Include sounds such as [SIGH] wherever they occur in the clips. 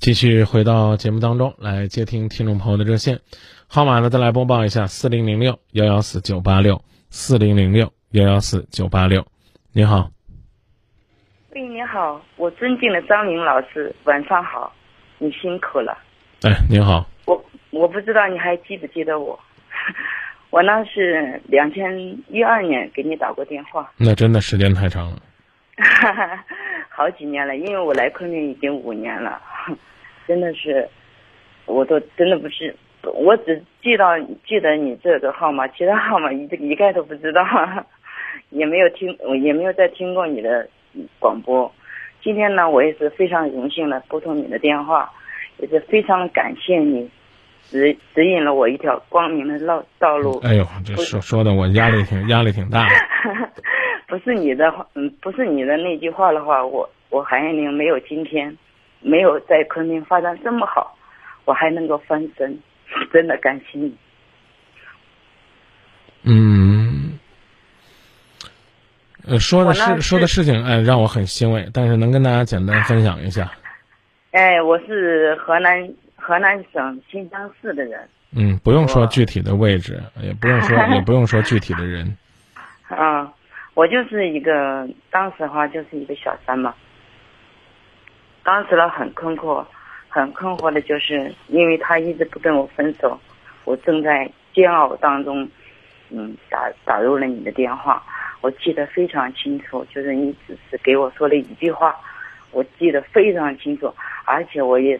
继续回到节目当中来接听听众朋友的热线，号码呢再来播报一下：四零零六幺幺四九八六，四零零六幺幺四九八六。你好，喂，你好，我尊敬的张明老师，晚上好，你辛苦了。哎，你好，我我不知道你还记不记得我，[LAUGHS] 我那是两千一二年给你打过电话，那真的时间太长了。[LAUGHS] 好几年了，因为我来昆明已经五年了，真的是，我都真的不是，我只记到记得你这个号码，其他号码 [LAUGHS] 一一概都不知道，[LAUGHS] 也没有听，也没有再听过你的广播。今天呢，我也是非常荣幸的拨通你的电话，也是非常感谢你指指引了我一条光明的道道路。哎呦，这说说的我压力挺 [LAUGHS] 压力挺大的。不是你的话，嗯，不是你的那句话的话，我我韩艳玲没有今天，没有在昆明发展这么好，我还能够翻身，[LAUGHS] 真的感谢你。嗯，呃，说的是说的事情，哎，让我很欣慰，但是能跟大家简单分享一下。哎，我是河南河南省新乡市的人，嗯，不用说具体的位置，也不用说 [LAUGHS] 也不用说具体的人。啊，我就是一个当时的话就是一个小三嘛。当时呢很困惑，很困惑的就是因为他一直不跟我分手，我正在煎熬当中，嗯，打打入了你的电话，我记得非常清楚，就是你只是给我说了一句话，我记得非常清楚，而且我也，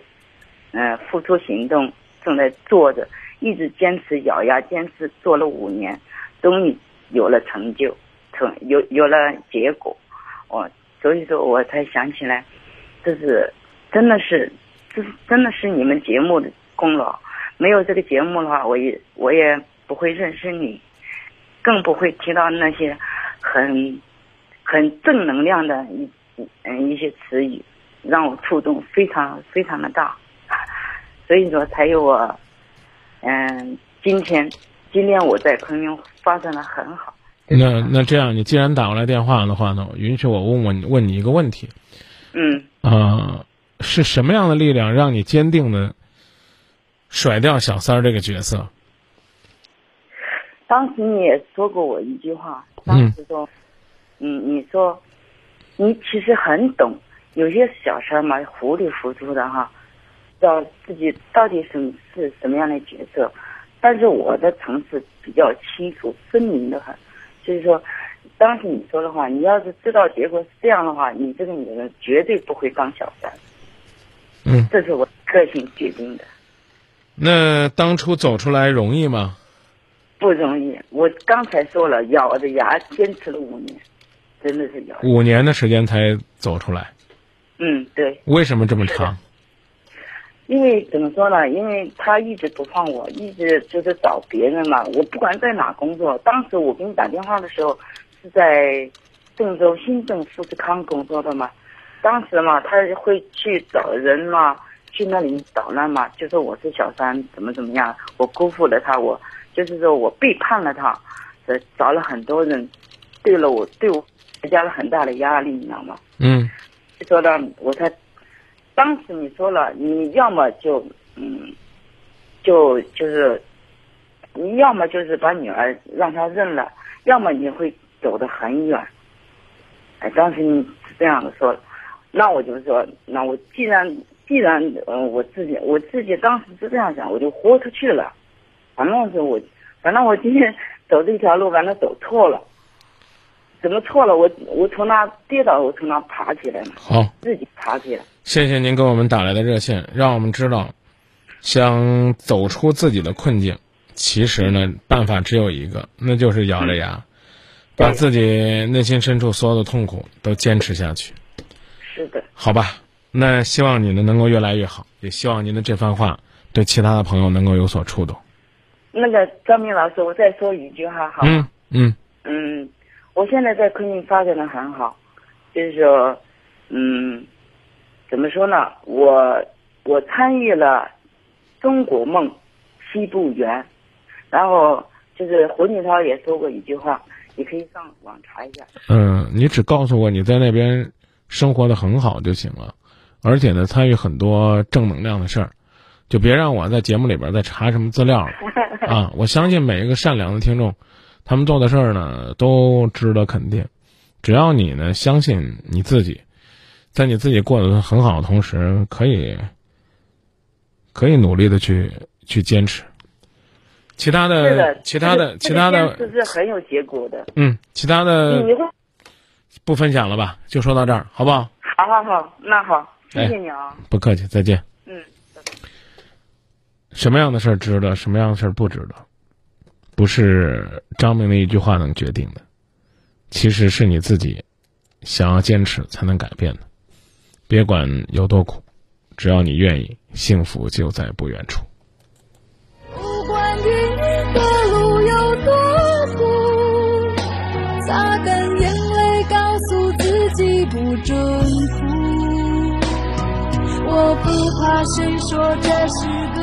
嗯、付出行动，正在做着，一直坚持咬牙坚持做了五年，终于有了成就，成有有了结果，我所以说我才想起来，这是真的是，这是真的是你们节目的功劳。没有这个节目的话，我也我也不会认识你，更不会提到那些很很正能量的一嗯一些词语，让我触动非常非常的大，所以说才有我嗯今天今天我在昆明发展的很好。那那这样，你既然打过来电话的话呢，我允许我问问问你一个问题嗯啊、是什么样的力量让你坚定的甩掉小三儿这个角色？当时你也说过我一句话，当时说，嗯，你说，你其实很懂，有些小三儿嘛，糊里糊涂的哈，知道自己到底是是什么样的角色，但是我的层次比较清楚分明的很，就是说，当时你说的话，你要是知道结果是这样的话，你这个女人绝对不会当小三，嗯，这是我个性决定的。那当初走出来容易吗？不容易，我刚才说了，咬着牙坚持了五年，真的是咬。五年的时间才走出来，嗯，对，为什么这么长？因为怎么说呢？因为他一直不放我，一直就是找别人嘛。我不管在哪工作，当时我给你打电话的时候是在郑州新郑富士康工作的嘛。当时嘛，他会去找人嘛，去那里捣乱嘛，就说我是小三，怎么怎么样，我辜负了他，我就是说我背叛了他，呃，找了很多人，对了我对我施加了很大的压力，你知道吗？嗯就说呢，我才当时你说了，你要么就嗯，就就是你要么就是把女儿让他认了，要么你会走得很远。哎，当时你是这样的说，那我就说，那我既然既然嗯、呃我自己我自己当时是这样想，我就豁出去了。反正是我，反正我今天走这条路，反正走错了。怎么错了？我我从那跌倒，我从那爬起来了，好，自己爬起来。谢谢您给我们打来的热线，让我们知道，想走出自己的困境，其实呢，办法只有一个，那就是咬着牙，把自己内心深处所有的痛苦都坚持下去，是的，好吧？那希望你呢能够越来越好，也希望您的这番话对其他的朋友能够有所触动。那个张明老师，我再说一句话好？嗯嗯嗯，我现在在昆明发展的很好，就是说，嗯，怎么说呢？我我参与了中国梦西部园，然后就是胡锦涛也说过一句话，你可以上网查一下。嗯，你只告诉我你在那边生活的很好就行了，而且呢，参与很多正能量的事儿，就别让我在节目里边再查什么资料了 [LAUGHS] 啊！我相信每一个善良的听众，他们做的事儿呢都值得肯定。只要你呢相信你自己，在你自己过得很好的同时，可以可以努力的去去坚持。其他是的，其他的，其他的，这是很有结果的。嗯，其他的不分享了吧？就说到这儿，好不好？好好好，那好，谢谢你啊。不客气，再见。嗯，什么样的事儿值得，什么样的事儿不值得，不是张明的一句话能决定的，其实是你自己想要坚持才能改变的。别管有多苦，只要你愿意，幸福就在不远处。不准哭。我不怕谁说这是个。